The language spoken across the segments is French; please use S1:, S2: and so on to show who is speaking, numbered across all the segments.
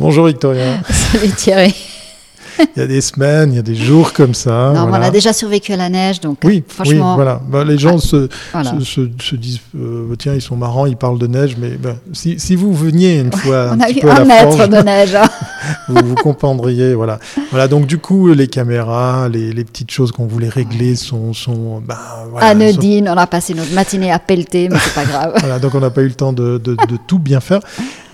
S1: Bonjour Victoria.
S2: Salut Thierry.
S1: Il y a des semaines, il y a des jours comme ça.
S2: Non, on a déjà survécu à la neige, donc
S1: oui,
S2: franchement.
S1: Oui, voilà. Bah, les gens se, se, se, disent euh, tiens, ils sont marrants, ils parlent de neige, mais bah, si, si, vous veniez une fois.
S2: on
S1: un
S2: a eu un mètre de neige. hein.
S1: vous, vous comprendriez. Voilà. voilà. Donc, du coup, les caméras, les, les petites choses qu'on voulait régler sont. sont bah, voilà,
S2: Anodine, on a passé notre matinée à pelleter, mais c'est pas grave.
S1: voilà, donc on n'a pas eu le temps de, de, de, tout bien faire.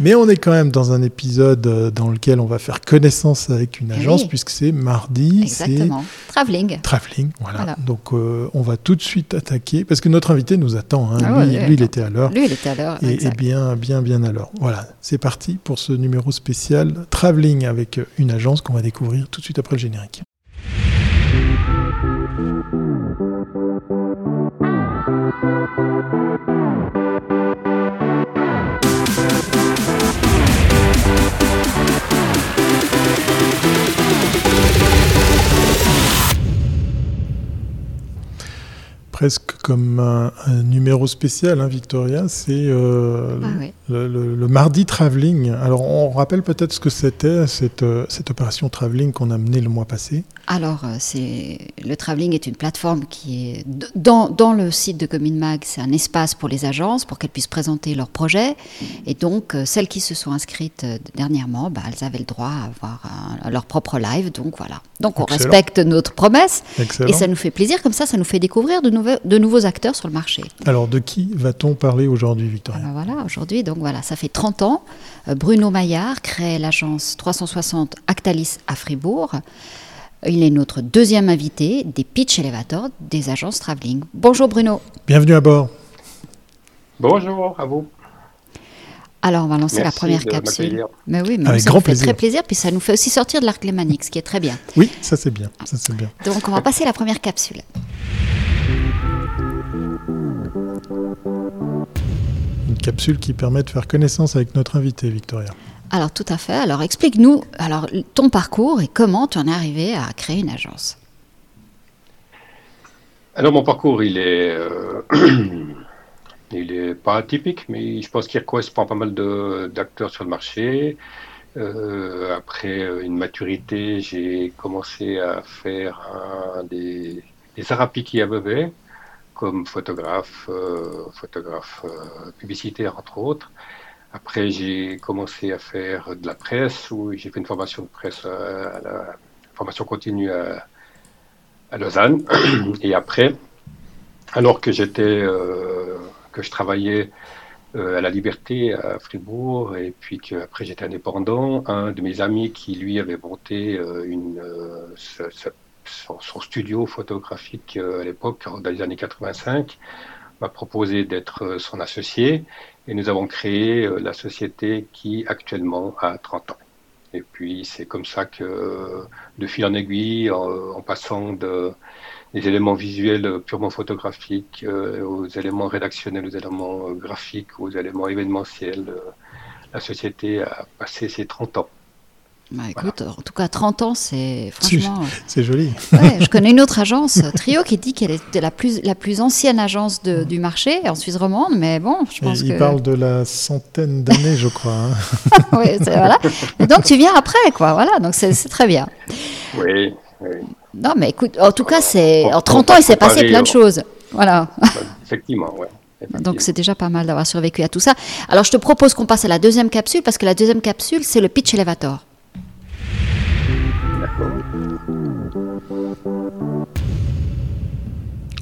S1: Mais on est quand même dans un épisode euh, dans lequel on va faire connaissance avec une agence,
S2: Oui.
S1: Puisque c'est mardi.
S2: Exactement. Travelling.
S1: Traveling, voilà.
S2: Voilà.
S1: Donc euh, on va tout de suite attaquer, parce que notre invité nous attend. hein.
S2: Ah
S1: lui, il était à l'heure.
S2: Lui, il était à l'heure.
S1: Et, et bien, bien, bien à l'heure. Voilà, c'est parti pour ce numéro spécial Traveling avec une agence qu'on va découvrir tout de suite après le générique. Presque comme un, un numéro spécial, hein, Victoria, c'est euh,
S2: Ah oui.
S1: le, le- le mardi travelling. Alors, on rappelle peut-être ce que c'était cette, euh, cette opération travelling qu'on a menée le mois passé.
S2: Alors, euh, c'est le travelling est une plateforme qui est dans, dans le site de Commune Mag, c'est un espace pour les agences pour qu'elles puissent présenter leurs projets. Et donc, celles qui se sont inscrites dernièrement, bah, elles avaient le droit à avoir un- leur propre live. Donc voilà. Donc on
S1: Excellent.
S2: respecte notre promesse
S1: Excellent.
S2: et ça nous fait plaisir. Comme ça, ça nous fait découvrir de, nouveaux- de nouveaux acteurs sur le marché.
S1: Alors, de qui va-t-on parler aujourd'hui,
S2: Ah
S1: Victoria
S2: ben voilà, aujourd'hui, donc voilà, ça fait 30 ans. euh, Bruno Maillard crée l'agence 360 Actalis à Fribourg. Il est notre deuxième invité des pitch elevators des agences travelling. Bonjour Bruno.
S1: Bienvenue à bord.
S3: Bonjour à vous.
S2: Alors on va lancer la première
S3: de
S2: capsule. Mais oui, mais
S1: Avec
S2: ça
S1: grand
S2: nous fait
S1: plaisir.
S2: très plaisir, puis ça nous fait aussi sortir de l'arc lémanique, ce qui est très bien.
S1: Oui, ça c'est bien. Ça c'est bien.
S2: Donc on va passer à la première capsule.
S1: Capsule qui permet de faire connaissance avec notre invité, Victoria.
S2: Alors tout à fait. Alors explique-nous alors ton parcours et comment tu en es arrivé à créer une agence.
S3: Alors mon parcours, il est, euh, il est pas atypique, mais je pense qu'il correspond à pas mal de- d'acteurs sur le marché. Euh, après euh, une maturité, j'ai commencé à faire un- des, des arts appliqués à bébé, comme photographe, euh, photographe euh, publicitaire entre autres. Après, j'ai commencé à faire de la presse, où j'ai fait une formation de presse, à la formation continue à, Lausanne. Et après, alors que j'étais, euh, que je travaillais à la Liberté à Fribourg, et puis qu'après j'étais indépendant, un de mes amis qui lui avait monté une, ce- son, studio photographique euh, à l'époque, dans les années 85, m'a proposé d'être euh, son associé, et nous avons créé euh, la société qui actuellement a 30 ans. Et puis c'est comme ça que, de fil en aiguille, en, passant de, des éléments visuels purement photographiques aux éléments rédactionnels, aux éléments graphiques, aux éléments événementiels, la société a passé ses 30 ans.
S2: Bah, écoute, en tout cas 30 ans, c'est franchement.
S1: C'est joli.
S2: Ouais, je connais une autre agence, Trio, qui dit qu'elle était la plus, la plus ancienne agence de- du marché en Suisse romande, mais bon, je
S1: Et
S2: pense
S1: il
S2: que.
S1: parle de la centaine d'années, je crois. hein.
S2: C'est- voilà. Et donc tu viens après, quoi. Voilà, donc c'est c'est très bien.
S3: Oui, oui,
S2: Non, mais écoute, en tout cas, c'est en
S3: on
S2: 30
S3: va
S2: ans, il s'est passé plein de
S3: on-
S2: choses. Voilà.
S3: effectivement, ouais.
S2: Donc c'est déjà pas mal d'avoir survécu à tout ça. Alors je te propose qu'on passe à la deuxième capsule, parce que la deuxième capsule, c'est le pitch elevator.
S3: Nickel.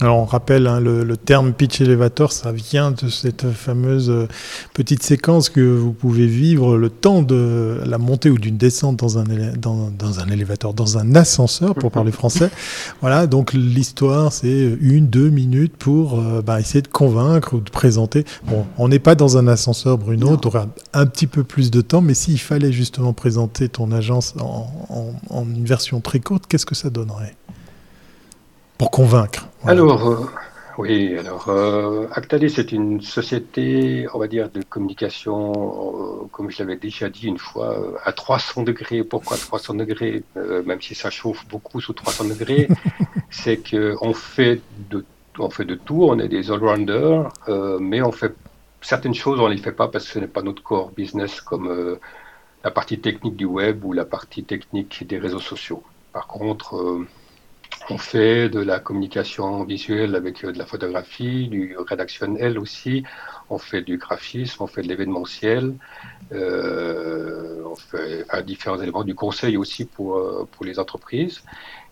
S1: Alors on rappelle hein, le, le terme pitch elevator, ça vient de cette fameuse euh, petite séquence que vous pouvez vivre le temps de la montée ou d'une descente dans un, dans, dans un élévateur, dans un ascenseur pour parler français. Voilà, donc l'histoire c'est une, deux minutes pour euh, bah, essayer de convaincre ou de présenter. Bon, on n'est pas dans un ascenseur Bruno, tu auras un petit peu plus de temps, mais s'il fallait justement présenter ton agence en, en- en une version très courte, qu'est-ce que ça donnerait? Pour convaincre. voilà.
S3: Alors, euh, oui, alors, euh, Actalis est une société, on va dire, de communication, euh, comme je l'avais déjà dit une fois, euh, à 300 degrés. Pourquoi 300 degrés? Même si ça chauffe beaucoup sous 300 degrés, c'est qu'on fait de on fait de tout, on est des all-rounders, mais on fait certaines choses, on ne les fait pas parce que ce n'est pas notre core business comme la partie technique du web ou la partie technique des réseaux sociaux. Par contre, on fait de la communication visuelle avec euh, de la photographie, du rédactionnel aussi, on fait du graphisme, on fait de l'événementiel, euh, on fait différents éléments, du conseil aussi pour, pour les entreprises.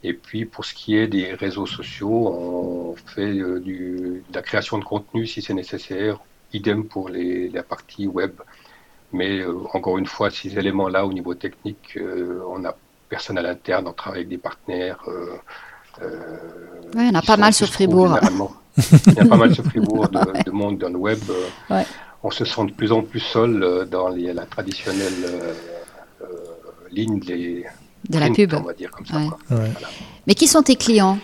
S3: Et puis pour ce qui est des réseaux sociaux, on fait du, de la création de contenu si c'est nécessaire, idem pour les, la partie web. Mais euh, encore une fois, ces éléments-là, au niveau technique, euh, on n'a personne à l'interne, on travaille avec des partenaires. Euh,
S2: oui, il y en a pas mal sur Fribourg.
S3: il y a pas mal sur Fribourg de, monde dans le web. On se sent de plus en plus seul dans les, la traditionnelle ligne des
S2: de la pub.
S3: On va dire comme ça.
S2: Mais qui sont tes clients?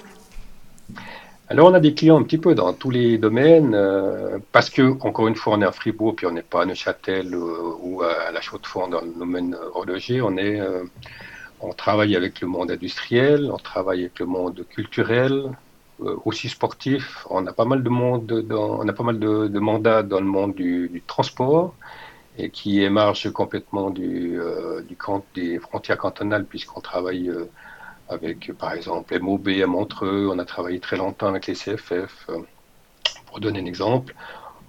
S3: Alors, on a des clients un petit peu dans tous les domaines, euh, parce que, encore une fois, on est à Fribourg, puis on n'est pas à Neuchâtel euh, ou à la Chaux-de-Fonds dans le domaine horloger. On, est, euh, on travaille avec le monde industriel, on travaille avec le monde culturel, aussi sportif. On a pas mal de, monde dans, on a pas mal de, mandats dans le monde du, transport et qui émargent complètement du, camp des frontières cantonales, puisqu'on travaille avec par exemple MOB à Montreux, on a travaillé très longtemps avec les CFF, euh, pour donner un exemple.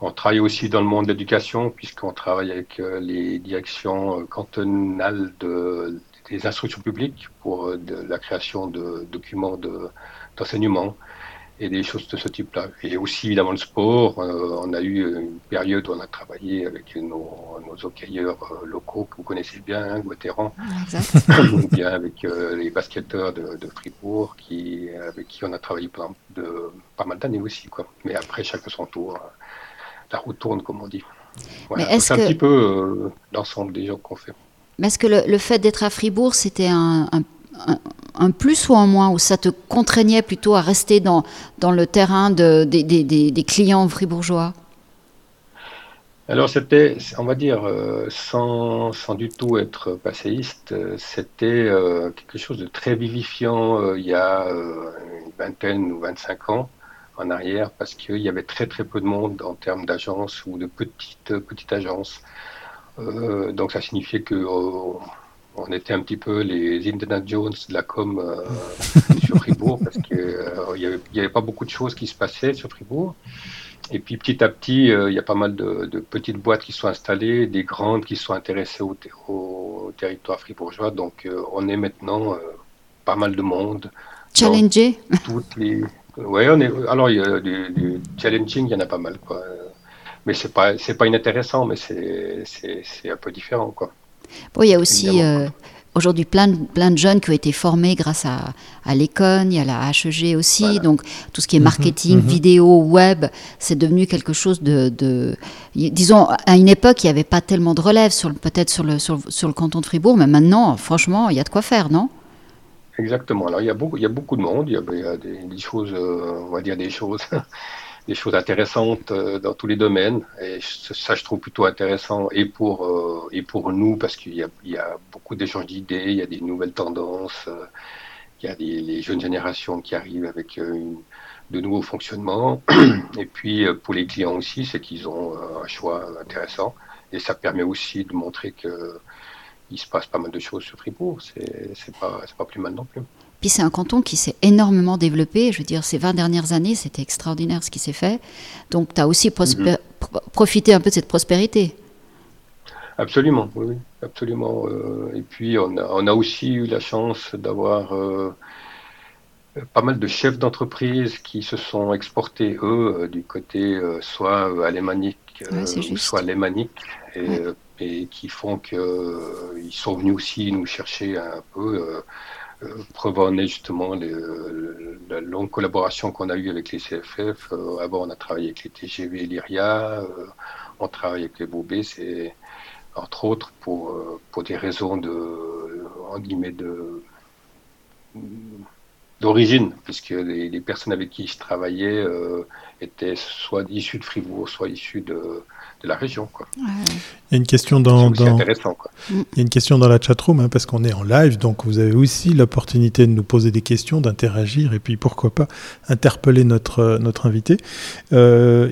S3: On travaille aussi dans le monde de l'éducation, puisqu'on travaille avec euh, les directions euh, cantonales de, des instructions publiques pour la création de documents d'enseignement et des choses de ce type-là. Et aussi, évidemment, le sport. Euh, on a eu une période où on a travaillé avec nos, nos hockeyeurs euh, locaux que vous connaissez bien, hein, Guatéran, bien avec euh, les basketteurs de, de, Fribourg, qui, avec qui on a travaillé pendant de, pas mal d'années aussi. Quoi. Mais après, chacun son tour. La route tourne, comme on dit. Voilà. C'est un petit peu l'ensemble des gens qu'on fait.
S2: Mais est-ce que le, fait d'être à Fribourg, c'était un, un plus ou un moins, ou ça te contraignait plutôt à rester dans, dans le terrain de, des clients fribourgeois?
S3: Alors c'était, on va dire, euh, sans, sans, du tout être passéiste, euh, c'était euh, quelque chose de très vivifiant il y a une vingtaine ou 25 ans en arrière, parce qu'il y avait très très peu de monde en termes d'agences ou de petites, petites agences. Donc ça signifiait que on était un petit peu les Indiana Jones de la com euh, sur Fribourg parce qu'il euh, n'y avait, pas beaucoup de choses qui se passaient sur Fribourg. Et puis petit à petit, euh, il y a pas mal de, petites boîtes qui sont installées, des grandes qui sont intéressées au, territoire fribourgeois. Donc on est maintenant pas mal de monde.
S2: Challenger
S3: toutes les... Ouais, on est... alors il y a du, challenging, il y en a pas mal. Quoi. Mais c'est pas, c'est pas inintéressant, mais c'est, c'est un peu différent. quoi.
S2: Bon, il y a aussi euh, aujourd'hui plein de, plein de jeunes qui ont été formés grâce à, à l'Econ, il y a la HEG aussi, donc tout ce qui est mhm. marketing, mhm. vidéo, web, c'est devenu quelque chose de, de, Disons, à une époque, il n'y avait pas tellement de relève, peut-être sur le, sur, sur, le canton de Fribourg, mais maintenant, franchement, il y a de quoi faire, non?
S3: Exactement. Alors, il y, a beaucoup, il y a beaucoup de monde, il y a, des, des, choses, euh, on va dire des choses des choses intéressantes euh, dans tous les domaines. Et ça, je trouve plutôt intéressant et pour, euh, et pour nous, parce qu'il y a, beaucoup d'échanges d'idées, il y a des nouvelles tendances, euh, il y a des, les jeunes générations qui arrivent avec de nouveaux fonctionnements. Et puis pour les clients aussi, c'est qu'ils ont un choix intéressant. Et ça permet aussi de montrer que il se passe pas mal de choses sur Fribourg. C'est pas, pas plus mal non plus.
S2: Puis c'est un canton qui s'est énormément développé. Je veux dire, ces 20 dernières années, c'était extraordinaire ce qui s'est fait. Donc, tu as aussi mhm. profité un peu de cette prospérité.
S3: Absolument, oui, absolument. Euh, et puis, on a, on a, aussi eu la chance d'avoir euh, pas mal de chefs d'entreprise qui se sont exportés, eux, euh, du côté soit alémanique, soit alémanique, et, et, qui font qu'ils sont venus aussi nous chercher un peu preuve en est justement la longue collaboration qu'on a eue avec les CFF. Euh, avant, on a travaillé avec les TGV et l'IRIA, euh, on travaille avec les BOB, c'est entre autres pour, euh, pour des raisons de, en guillemets, de d'origine, puisque les, personnes avec qui je travaillais étaient soit issues de Fribourg, soit issues de, de la région. Quoi.
S1: Il y a une question dans, dans... intéressant, quoi. Il y a une question dans la chatroom hein, parce qu'on est en live, donc vous avez aussi l'opportunité de nous poser des questions, d'interagir et puis pourquoi pas interpeller notre notre invité. Euh,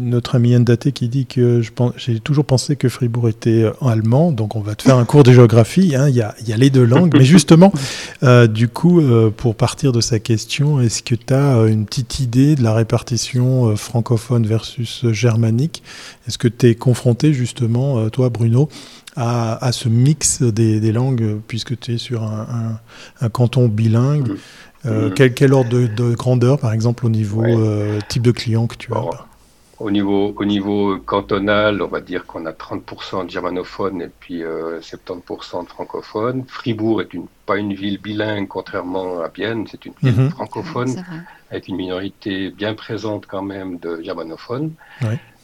S1: notre ami Ndate qui dit que j'ai toujours pensé que Fribourg était en allemand, donc on va te faire un cours de géographie. Hein, il, y a, il y a les deux langues, mais justement, euh, du coup, euh, pour partir de sa question, est-ce que tu as une petite idée de la répartition francophone versus germanique? Est-ce que tu es confronté justement, euh, toi Bruno, à, ce mix des, langues, puisque tu es sur un, canton bilingue mmh. Euh, mmh. quel, ordre de, grandeur, par exemple, au niveau euh, type de client que tu as
S3: au niveau, au niveau cantonal, on va dire qu'on a 30% de germanophones et puis 70% de francophones. Fribourg est une, pas une ville bilingue, contrairement à Bienne, c'est une ville mmh. francophone, avec une minorité bien présente quand même de germanophones.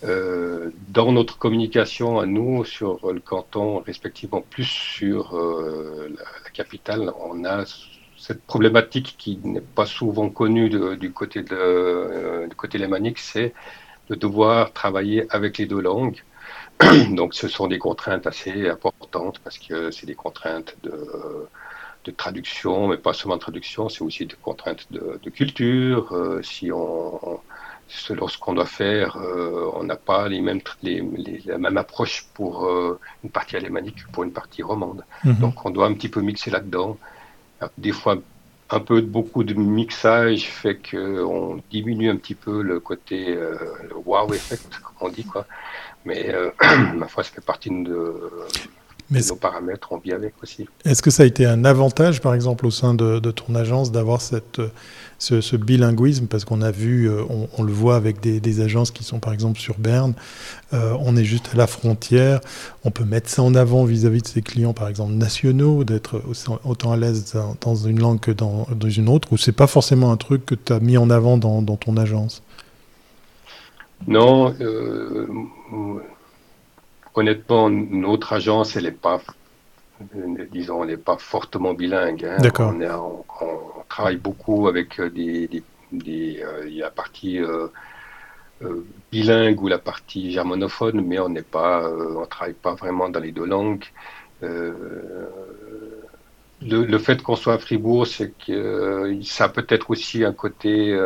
S3: Euh, dans notre communication à nous sur le canton, respectivement plus sur euh, la, capitale, on a cette problématique qui n'est pas souvent connue du côté de euh, du côté lémanique, c'est de devoir travailler avec les deux langues. Donc, ce sont des contraintes assez importantes parce que c'est des contraintes de, de, traduction, mais pas seulement de traduction, c'est aussi des contraintes de, de culture. si on lorsqu'on doit faire, euh, on n'a pas les mêmes, les, la même approche pour euh, une partie alémanique que pour une partie romande. Mhm. Donc on doit un petit peu mixer là-dedans. Des fois, un peu beaucoup de mixage fait qu'on diminue un petit peu le côté euh, le wow effect, comme on dit quoi. Mais ma foi, ça fait partie de, nos paramètres, on vit avec aussi.
S1: Est-ce que ça a été un avantage, par exemple, au sein de, de ton agence, d'avoir cette ce, bilinguisme, parce qu'on a vu, euh, on, le voit avec des, agences qui sont par exemple sur Berne, euh, on est juste à la frontière, on peut mettre ça en avant vis-à-vis de ses clients par exemple nationaux, d'être autant à l'aise dans, une langue que dans, une autre, ou c'est pas forcément un truc que tu as mis en avant dans, ton agence?
S3: Non, euh, honnêtement, notre agence, elle n'est pas disons, on n'est pas fortement bilingue. Hein.
S1: D'accord.
S3: On, travaille beaucoup avec euh, des, des, euh, la partie euh, bilingue ou la partie germanophone, mais on n'est pas, on travaille pas vraiment dans les deux langues. Le, fait qu'on soit à Fribourg, c'est que ça a peut-être aussi un côté,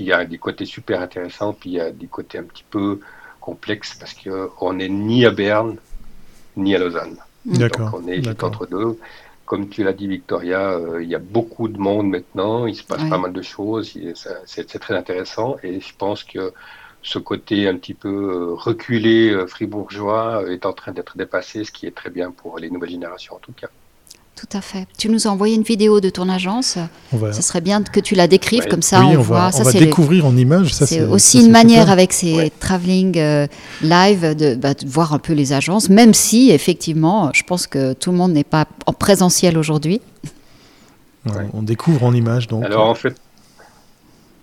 S3: il y a des côtés super intéressants, puis il y a des côtés un petit peu complexes parce qu'on n'est ni à Berne ni à Lausanne. Donc on est entre deux. Comme tu l'as dit, Victoria, euh, il y a beaucoup de monde maintenant, il se passe pas mal de choses, c'est très intéressant et je pense que ce côté un petit peu euh, reculé euh, fribourgeois est en train d'être dépassé, ce qui est très bien pour les nouvelles générations en tout cas.
S2: Tout à fait. Tu nous as envoyé une vidéo de ton agence. Ce serait bien que tu la décrives comme ça. on, voit.
S1: ça, on va découvrir en images.
S2: C'est aussi une manière avec ces travelling euh, live bah, de, voir un peu les agences, même si effectivement, je pense que tout le monde n'est pas en présentiel aujourd'hui.
S1: on découvre en images donc.
S3: Alors en fait,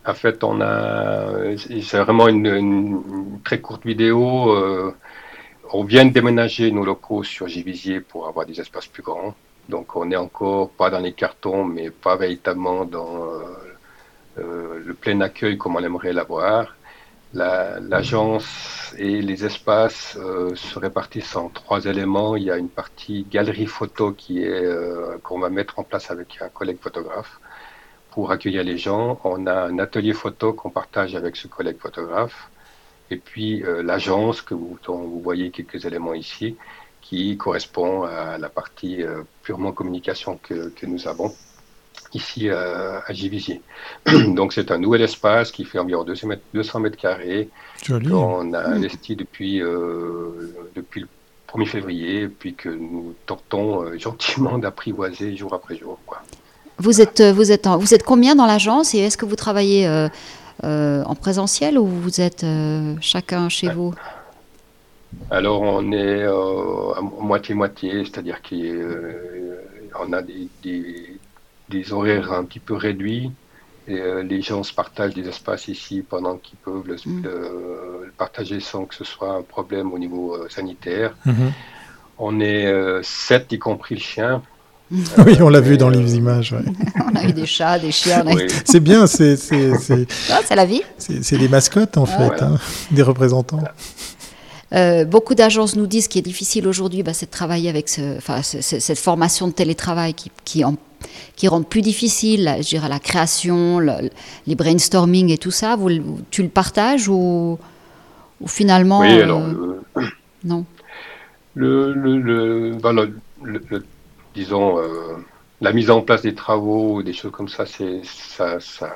S3: en fait, on a, c'est vraiment une, très courte vidéo. Euh, on vient de déménager nos locaux sur Givisier pour avoir des espaces plus grands. Donc on n'est encore pas dans les cartons, mais pas véritablement dans euh, euh, le plein accueil comme on aimerait l'avoir. L'agence et les espaces euh, se répartissent en trois éléments. Il y a une partie galerie photo qui est qu'on va mettre en place avec un collègue photographe pour accueillir les gens. On a un atelier photo qu'on partage avec ce collègue photographe. Et puis l'agence, que vous, dont vous voyez quelques éléments ici, qui correspond à la partie euh, purement communication que, que, nous avons ici à, à Givisier. Donc c'est un nouvel espace qui fait environ 200 mètres, 200 mètres carrés qu'on a investi depuis, euh, depuis le 1er février, puis que nous tentons euh, gentiment d'apprivoiser jour après jour. Quoi.
S2: Vous êtes, vous, êtes vous êtes combien dans l'agence et est-ce que vous travaillez en présentiel ou vous êtes chacun chez vous?
S3: Alors on est euh, à moitié-moitié, c'est-à-dire qu'on euh, a des, horaires un petit peu réduits. Et, euh, les gens se partagent des espaces ici pendant qu'ils peuvent le, mm. partager sans que ce soit un problème au niveau sanitaire. Mm-hmm. On est sept, y compris le chien.
S1: oui, on l'a vu dans les images.
S2: on a eu des chats, des chiens.
S1: C'est bien, c'est
S2: c'est la vie.
S1: C'est des mascottes en fait, hein, des représentants.
S2: Euh, beaucoup d'agences nous disent qu'il est difficile aujourd'hui, bah, c'est de travailler avec ce, enfin, cette formation de télétravail qui, qui, en, qui rend plus difficile je dirais, la création, les brainstorming et tout ça. Vous, tu le partages ou, ou finalement.
S3: Oui, alors.
S2: Euh, non?
S3: Le, le, disons, euh, la mise en place des travaux, des choses comme ça, ça, ça,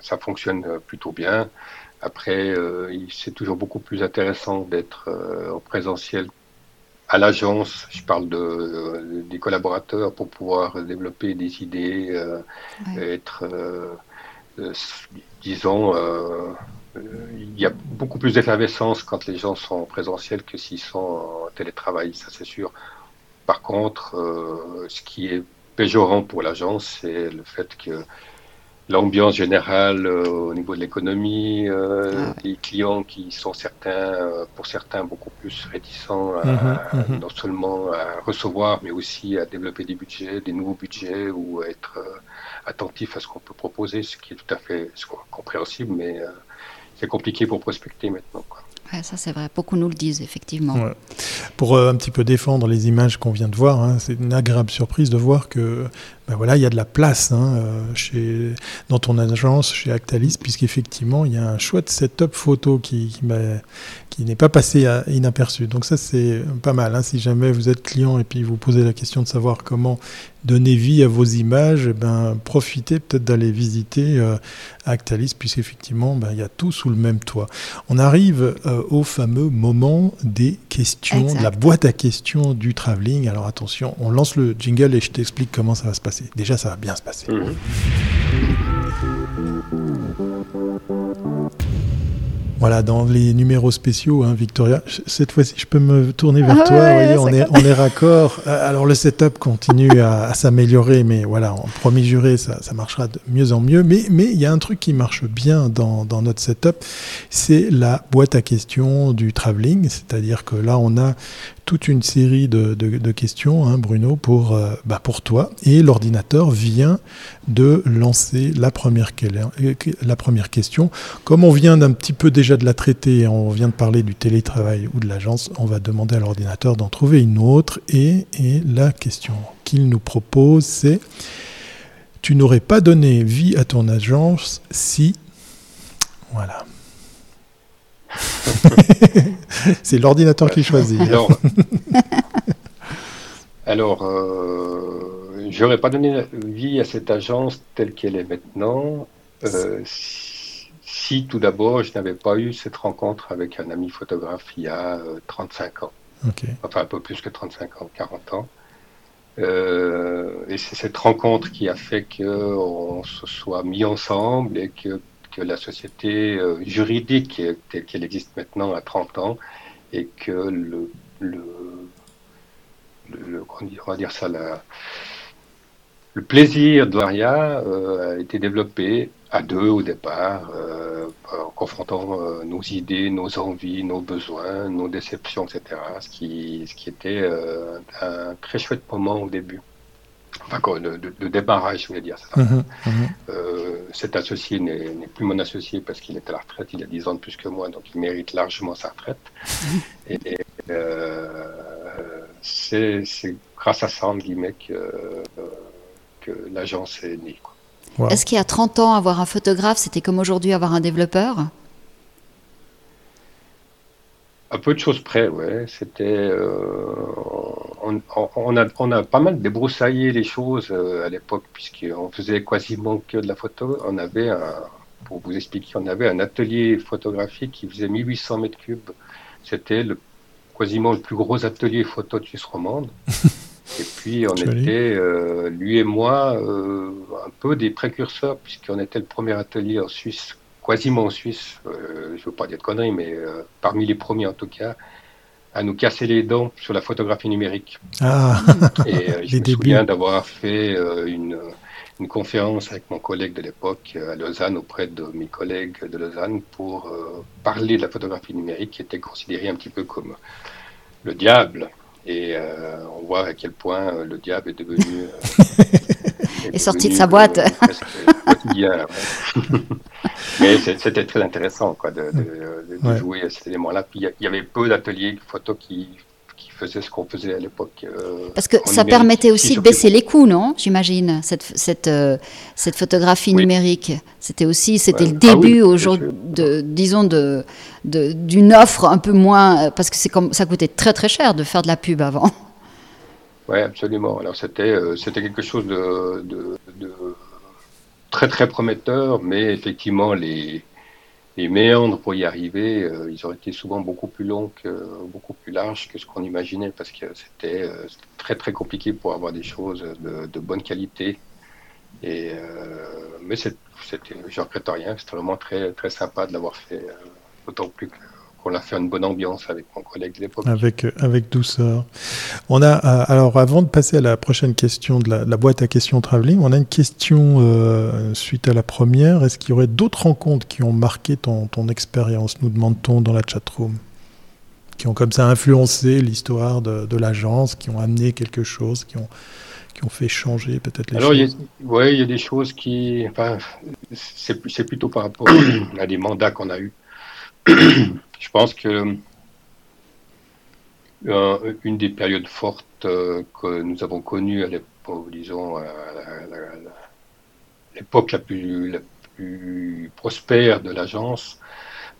S3: ça fonctionne plutôt bien. Après, euh, c'est toujours beaucoup plus intéressant d'être euh, en présentiel à l'agence. Je parle de, euh, des collaborateurs pour pouvoir développer des idées, être, disons, il y a beaucoup plus d'effervescence quand les gens sont en présentiel que s'ils sont en télétravail, ça c'est sûr. Par contre, ce qui est péjorant pour l'agence, c'est le fait que l'ambiance générale euh, au niveau de l'économie, euh, ah des clients qui sont certains, euh, pour certains, beaucoup plus réticents à, mhm, mhm. non seulement à recevoir, mais aussi à développer des budgets, des nouveaux budgets ou à être attentif à ce qu'on peut proposer, ce qui est tout à fait compréhensible, mais c'est compliqué pour prospecter maintenant. Quoi
S2: ça c'est vrai, beaucoup nous le disent effectivement.
S1: Pour euh, un petit peu défendre les images qu'on vient de voir, hein, c'est une agréable surprise de voir que ben voilà, il y a de la place hein, euh, chez, dans ton agence, chez Actalis, puisqu'effectivement il y a un chouette setup photo qui, qui, n'est pas passé à, inaperçu. Donc ça c'est pas mal. Hein, si jamais vous êtes client et puis vous posez la question de savoir comment donner vie à vos images, eh ben, profitez peut-être d'aller visiter euh, Actalis, puisqu'effectivement, ben, il y a tout sous le même toit. On arrive euh, au fameux moment des questions, de la boîte à questions du travelling. Alors attention, on lance le jingle et je t'explique comment ça va se passer. Déjà, ça va bien se passer. Mhm. Voilà, dans les numéros spéciaux, hein, Victoria, cette fois-ci, je peux me tourner vers ah toi. voyez, on, est, on est raccord. Euh, alors, le setup continue à, s'améliorer, mais voilà, en premier juré, ça, ça, marchera de mieux en mieux. Mais il y a un truc qui marche bien dans, dans notre setup, c'est la boîte à questions du travelling. C'est-à-dire que là, on a toute une série de, questions, hein, Bruno, pour, euh, bah, pour toi. Et l'ordinateur vient de lancer la première, la première question. Comme on vient d'un petit peu déjà de la traiter, on vient de parler du télétravail ou de l'agence, on va demander à l'ordinateur d'en trouver une autre. Et, et la question qu'il nous propose, c'est tu n'aurais pas donné vie à ton agence si... Voilà. c'est l'ordinateur qui choisit.
S3: Alors, euh, j'aurais pas donné vie à cette agence telle qu'elle est maintenant euh, si, tout d'abord je n'avais pas eu cette rencontre avec un ami photographe il y a 35 euh, ans. Enfin, un peu plus que 35 ans, 40 ans. Euh, et c'est cette rencontre qui a fait qu'on se soit mis ensemble et que que la société euh, juridique telle qu'elle existe maintenant à 30 ans et que le, le, on va dire ça, le plaisir de l'ARIA euh, a été développé à deux au départ, euh, en confrontant nos idées, nos envies, nos besoins, nos déceptions, etc. Ce qui, ce qui était un très chouette moment au début enfin, de, de, débarrage, je voulais dire ça. Mhm, mhm. Euh, cet associé n'est plus mon associé parce qu'il est à la retraite, il a 10 ans de plus que moi, donc il mérite largement sa retraite. Et, euh, c'est grâce à ça, entre guillemets, que, que l'agence est née.
S2: Est-ce qu'il y a 30 ans, avoir un photographe, c'était comme aujourd'hui avoir un développeur?
S3: À peu de choses près, ouais. C'était, euh, on, on, a, on, a, pas mal débroussaillé les choses euh, à l'époque, puisqu'on faisait quasiment que de la photo. On avait, un, pour vous expliquer, on avait un atelier photographique qui faisait 1800 mètres cubes. C'était le, quasiment le plus gros atelier photo de Suisse romande. Et puis on était, euh, lui et moi, un peu des précurseurs, puisqu'on était le premier atelier en Suisse quasiment en Suisse, euh, je ne veux pas dire de conneries, mais euh, parmi les premiers en tout cas, à nous casser les dents sur la photographie numérique.
S1: Ah,
S3: et euh, je me souviens d'avoir fait une, une, conférence avec mon collègue de l'époque à Lausanne, auprès de mes collègues de Lausanne, pour parler de la photographie numérique qui était considérée un petit peu comme le diable Et on voit à quel point le diable est devenu.
S2: est, sorti de sa boîte.
S3: quotidien. Mais c'était très intéressant quoi, de, jouer à cet élément-là. il y avait peu d'ateliers photo qui faisait ce qu'on faisait à l'époque.
S2: Euh, Parce que ça permettait aussi de baisser les coûts, non? J'imagine, cette, cette, euh, cette photographie numérique. C'était aussi, c'était le ah début, aujourd'hui, de, disons, de, d'une offre un peu moins. Parce que c'est comme, ça coûtait très très cher de faire de la pub avant.
S3: Oui, absolument. Alors c'était, euh, c'était quelque chose de, de, de très très prometteur, mais effectivement, les les méandres pour y arriver, euh, ils auraient été souvent beaucoup plus longs, que, beaucoup plus larges que ce qu'on imaginait, parce que c'était euh, très très compliqué pour avoir des choses de, de bonne qualité. Et, euh, mais c'était, je regrette rien, c'était vraiment très très sympa de l'avoir fait, d'autant plus que on l'a fait une bonne ambiance avec mon collègue de l'époque.
S1: Avec, avec douceur. On a, euh, alors avant de passer à la prochaine question de la, boîte à questions travelling, on a une question euh, suite à la première. Est-ce qu'il y aurait d'autres rencontres qui ont marqué ton, ton expérience, nous demande-t-on dans la chatroom Qui ont comme ça influencé l'histoire de, de l'agence, qui ont amené quelque chose, qui ont, qui ont fait changer peut-être les
S3: Alors,
S1: choses?
S3: Oui, il y a des choses qui. Enfin, c'est plutôt par rapport à des mandats qu'on a eus. Je pense que euh, une des périodes fortes euh, que nous avons connues à l'époque, disons, l'époque la plus, la plus prospère de l'agence,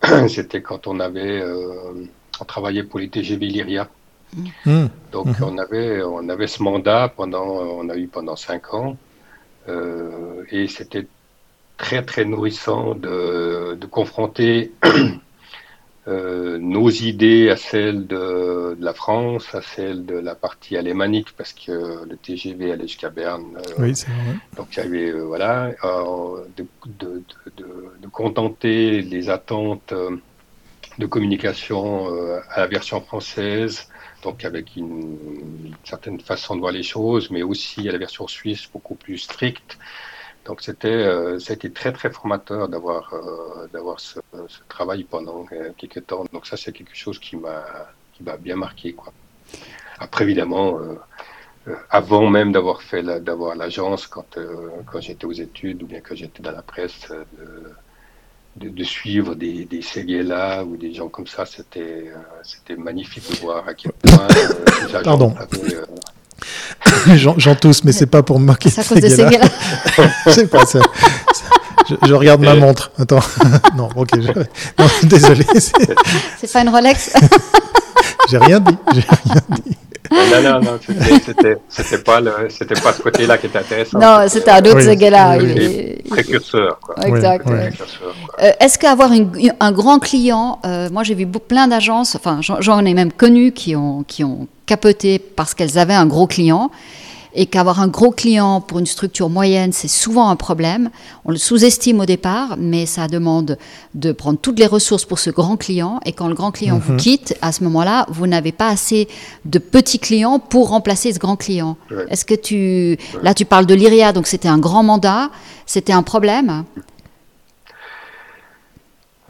S3: c'était quand on avait, euh, on travaillait pour les TGV Lyria. Mmh. Donc mmh. on avait, on avait ce mandat pendant, on a eu pendant cinq ans, et c'était très très nourrissant de, de confronter euh, nos idées à celles de, de, la France, à celles de la partie alémanique, parce que le TGV allait jusqu'à Berne.
S1: Euh, oui, c'est vrai.
S3: Donc il y avait, euh, voilà, de, de, de, contenter les attentes de communication à la version française, donc avec une, une, certaine façon de voir les choses, mais aussi à la version suisse beaucoup plus stricte. Donc c'était euh, c'était très très formateur d'avoir euh, d'avoir ce, ce, travail pendant euh, quelques temps. Donc ça c'est quelque chose qui m'a qui m'a bien marqué quoi. Après évidemment euh, euh, avant même d'avoir fait d'avoir l'agence quand quand j'étais aux études ou bien que j'étais dans la presse de, de, de suivre des des Seguela ou des gens comme ça c'était c'était magnifique de voir à quel point ces
S1: agents avaient J'en tousse, mais c'est pas pour me moquer
S2: de Seguela.
S1: c'est pas ça. Je, je, regarde ma montre. Attends. non, ok. Je... Non, désolé.
S2: C'est pas une Rolex.
S1: J'ai rien dit. J'ai rien dit.
S3: Non, non, non, c'était pas, le, pas ce côté-là qui était intéressant.
S2: Non, c'était un autre.
S3: Oui. Précurseur. Quoi.
S2: Exact. Oui, euh, Est-ce qu'avoir un grand client, euh, moi j'ai vu plein d'agences, enfin j'en ai même connu qui ont, qui ont capoté parce qu'elles avaient un gros client et qu'avoir un gros client pour une structure moyenne, c'est souvent un problème. On le sous-estime au départ, mais ça demande de prendre toutes les ressources pour ce grand client. Et quand le grand client vous mhm. quitte, à ce moment-là, vous n'avez pas assez de petits clients pour remplacer ce grand client. Est-ce que tu... Là, tu parles de l'IRIA, donc c'était un grand mandat. C'était un problème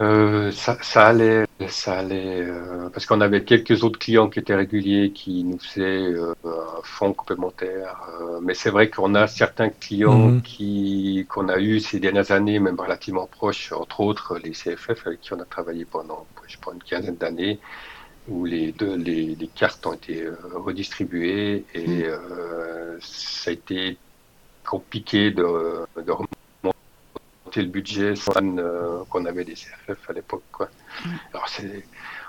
S3: euh, ça, ça, allait, ça allait, euh, parce qu'on avait quelques autres clients qui étaient réguliers, qui nous faisaient euh, un fonds complémentaire. Euh, mais c'est vrai qu'on a certains clients mhm. qui qu'on a eu ces dernières années, même relativement proches, entre autres les CFF avec qui on a travaillé pendant, je pense, une quinzaine d'années, où les deux, les, les, cartes ont été redistribuées et mhm. ça a été compliqué de, de le budget euh, qu'on avait des CFF à l'époque. Mm. Alors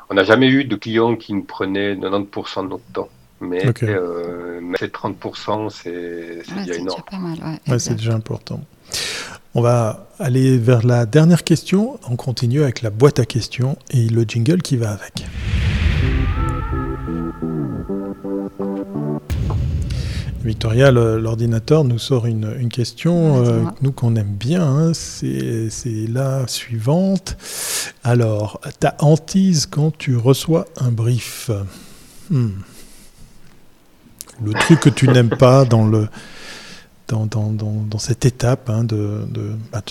S3: on n'a jamais eu de clients qui nous prenaient 90% de notre temps. Mais, euh, c'est 30%, c'est déjà énorme.
S1: c'est déjà important. On va aller vers la dernière question. On continue avec la boîte à questions et le jingle qui va avec. Victoria, l'ordinateur nous sort une, question, euh, nous qu'on aime bien, hein. c'est la suivante. Alors, ta hantise quand tu reçois un brief hmm. Le truc que tu n'aimes pas dans, le, dans, dans, dans, cette étape hein, de, de, bah,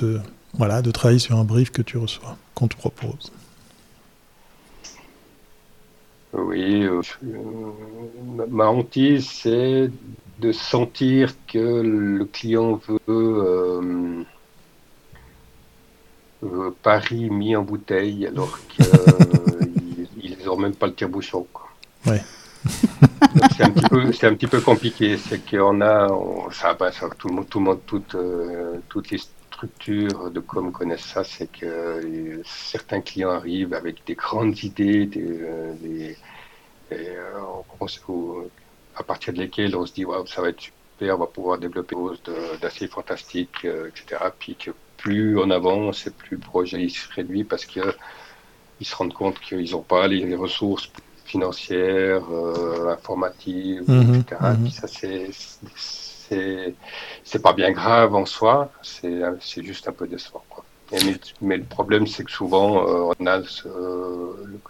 S1: voilà, de travailler sur un brief que tu reçois, qu'on te propose
S3: Oui, euh, ma hantise, c'est de sentir que le client veut, Paris mis en bouteille alors qu'ils n'ont même pas le tire-bouchon.
S1: Ouais.
S3: c'est un petit peu, c'est un petit peu compliqué. C'est qu'on a, ça, ça, tout le monde, tout le monde, toutes, toutes les structures de com connaissent ça, c'est que euh, certains clients arrivent avec des grandes idées, des, euh, euh, à partir de lesquelles on se dit ça va être super, on va pouvoir développer des choses d'assez fantastiques, etc. Puis que plus on avance, plus le projet il se réduit parce que ils se rendent compte qu'ils n'ont pas les ressources financières, informatives,
S1: mmh
S3: etc. Mmh Puis ça c'est c'est pas bien grave en soi, c'est juste un peu décevant. Quoi. mais, le problème, c'est que souvent, euh, on a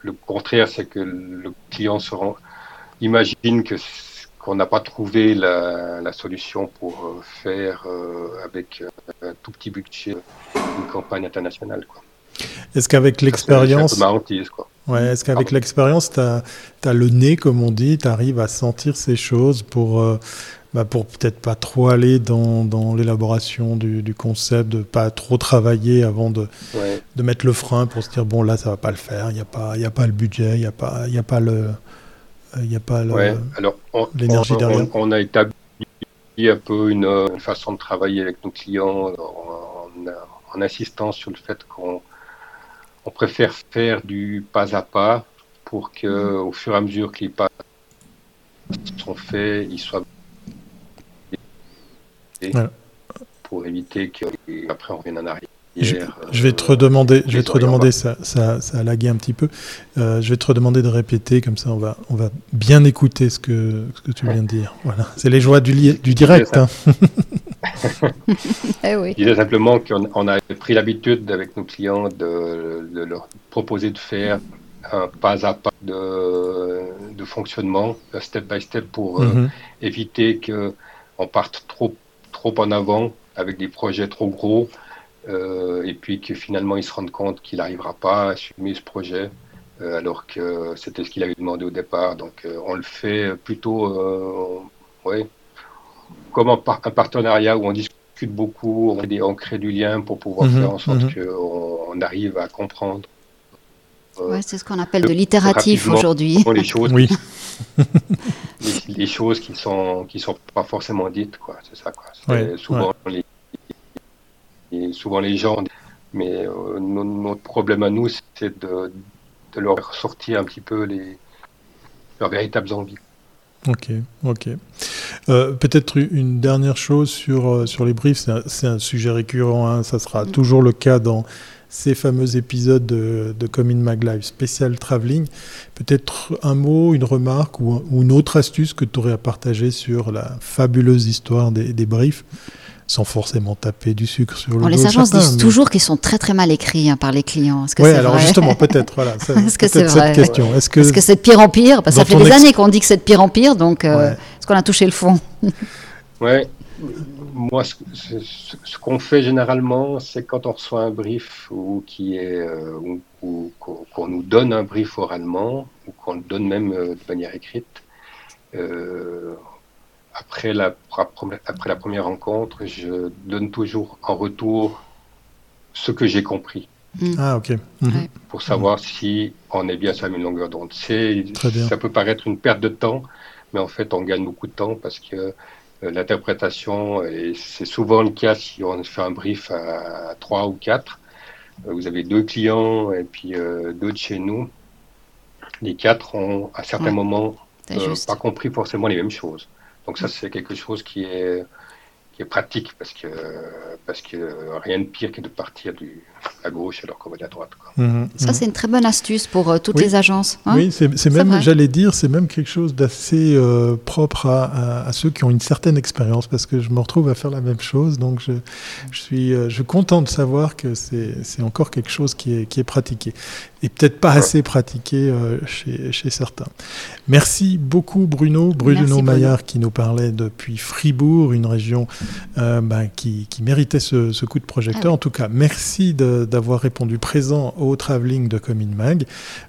S3: le, contraire, c'est que le client se rend, imagine que qu'on n'a pas trouvé la, la, solution pour euh, faire euh, avec un tout petit budget une campagne internationale.
S1: Est-ce qu'avec l'expérience... Ouais, Est-ce qu'avec l'expérience, tu as, as, le nez, comme on dit, tu arrives à sentir ces choses pour bah pour peut-être pas trop aller dans, dans l'élaboration du, du, concept, de pas trop travailler avant de, de mettre le frein pour se dire bon là ça va pas le faire, il n'y a, pas, y a pas le budget, il n'y a, pas, y a pas le... Il y a pas
S3: l'énergie derrière. On, a établi un peu une, une, façon de travailler avec nos clients en, en insistant sur le fait qu'on on préfère faire du pas à pas pour que, mmh. au fur et à mesure que les pas sont faits, ils soient pour éviter qu'après on revienne en arrière.
S1: Je, je, vais te redemander, je vais te redemander ça, ça, ça, a lagué un petit peu. Euh, je vais te redemander de répéter, comme ça on va, on va bien écouter ce que, ce que tu viens de dire. Voilà, c'est les joies du, du direct. Hein.
S3: eh oui. Je disais simplement qu'on a pris l'habitude avec nos clients de, de, leur proposer de faire un pas à pas de, de fonctionnement, step by step, pour mm -hmm. éviter qu'on parte trop trop en avant avec des projets trop gros euh, et puis que finalement il se rende compte qu'il n'arrivera pas à assumer ce projet euh, alors que c'était ce qu'il avait demandé au départ. Donc euh, on le fait plutôt ouais, comme un, partenariat où on discute beaucoup, on, on crée du lien pour pouvoir mhm, faire en sorte mhm. qu'on on arrive à comprendre
S2: Ouais, c'est ce qu'on appelle de l'itératif aujourd'hui.
S3: Les choses,
S1: oui.
S3: les, choses qui sont qui sont pas forcément dites, quoi. C'est ça, quoi. souvent, Les, souvent les gens, mais euh, notre problème à nous, c'est de, de, leur sortir un petit peu les leurs véritables envies.
S1: Ok, ok. Euh, Peut-être une dernière chose sur, euh, sur les briefs, c'est un, un, sujet récurrent, hein. ça sera mm. toujours le cas dans ces fameux épisodes de, de Come in Mag Live spécial traveling. Peut-être un mot, une remarque ou, une autre astuce que tu aurais à partager sur la fabuleuse histoire des, des briefs? Sans forcément taper du sucre sur le bon, dos
S2: Les agences disent toujours qu'ils sont très très mal écrits hein, par les clients.
S1: Oui, alors vrai justement, peut-être, voilà.
S2: Est-ce que c'est
S1: vrai cette question.
S2: Est-ce que c'est -ce de pire en pire Parce que ça fait des années qu'on dit que c'est de pire en pire, donc euh, ouais. est-ce qu'on a touché le fond
S3: Ouais, moi, ce, ce, ce qu'on fait généralement, c'est quand on reçoit un brief ou qui est euh, ou, ou qu'on nous donne un brief oralement ou qu'on le donne même euh, de manière écrite. Euh, après la, après la première rencontre, je donne toujours en retour ce que j'ai compris.
S1: Mm. Ah, ok.
S3: Mm -hmm. Pour savoir si on est bien sur la même longueur d'onde. Ça peut paraître une perte de temps, mais en fait, on gagne beaucoup de temps parce que euh, l'interprétation, et c'est souvent le cas si on fait un brief à, trois ou quatre. Euh, vous avez deux clients et puis euh, deux de chez nous. Les quatre ont à certains ouais, moments euh, pas compris forcément les mêmes choses. Donc ça, c'est quelque chose qui est, qui est pratique parce que, parce que rien de pire que de partir du, à gauche alors qu'on va à droite. Quoi.
S2: Mmh, ça, mmh. c'est une très bonne astuce pour euh, toutes oui. les agences.
S1: Hein oui, c'est même, j'allais dire, c'est même quelque chose d'assez euh, propre à, à, à, ceux qui ont une certaine expérience parce que je me retrouve à faire la même chose. Donc, je, je suis, euh, je suis content de savoir que c'est encore quelque chose qui est, qui est pratiqué et peut-être pas ouais. assez pratiqué euh, chez, chez, certains. Merci beaucoup, Bruno. Bruno Maillard qui nous parlait depuis Fribourg, une région euh, ben, qui, qui, méritait ce, ce, coup de projecteur. Ah en tout cas, merci d'avoir répondu présent au travelling de Comin Mag.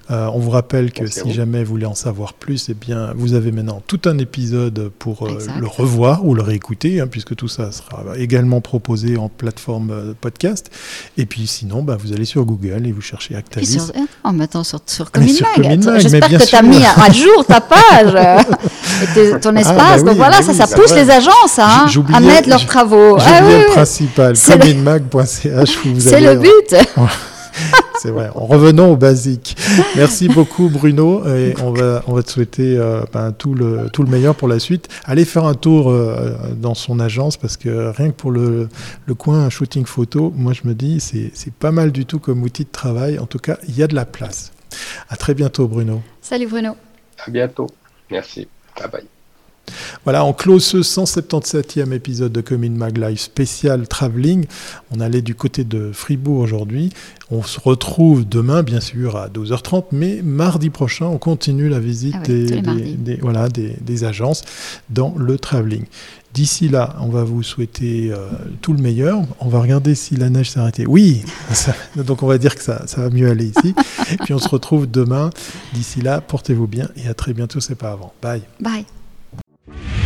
S1: Euh, on vous rappelle que si jamais vous voulez en savoir plus, eh bien, vous avez maintenant tout un épisode pour euh, le revoir ou le réécouter, hein, puisque tout ça sera également proposé en plateforme euh, podcast. Et puis sinon, bah, vous allez sur Google et vous cherchez Actalis.
S2: en mettant sur, sur Comin Mag. J'espère que tu as mis à jour ta page et ton ah, espace. Bah Donc voilà, ça, ça pousse les agences hein, à mettre leurs travaux.
S1: Ah, oui, le principal, cominmag.ch.
S2: C'est le but.
S1: C'est vrai. En revenant au basique. Merci beaucoup Bruno et on va, on va te souhaiter euh, ben, tout, le, tout le meilleur pour la suite. Allez faire un tour euh, dans son agence parce que rien que pour le, le coin shooting photo, moi je me dis c'est pas mal du tout comme outil de travail. En tout cas, il y a de la place. À très bientôt Bruno.
S2: Salut Bruno.
S3: À bientôt. Merci. Bye bye.
S1: Voilà, on close ce 177e épisode de Commune Mag Live spécial travelling. On allait du côté de Fribourg aujourd'hui. On se retrouve demain, bien sûr, à 12h30, mais mardi prochain, on continue la visite ah des, voilà, des, agences dans le travelling. D'ici là, on va vous souhaiter euh, tout le meilleur. On va regarder si la neige s'est arrêtée. Oui, donc on va dire que ça, ça va mieux aller ici. et puis on se retrouve demain. D'ici là, portez-vous bien et à très bientôt, c'est pas avant. Bye.
S2: Bye. you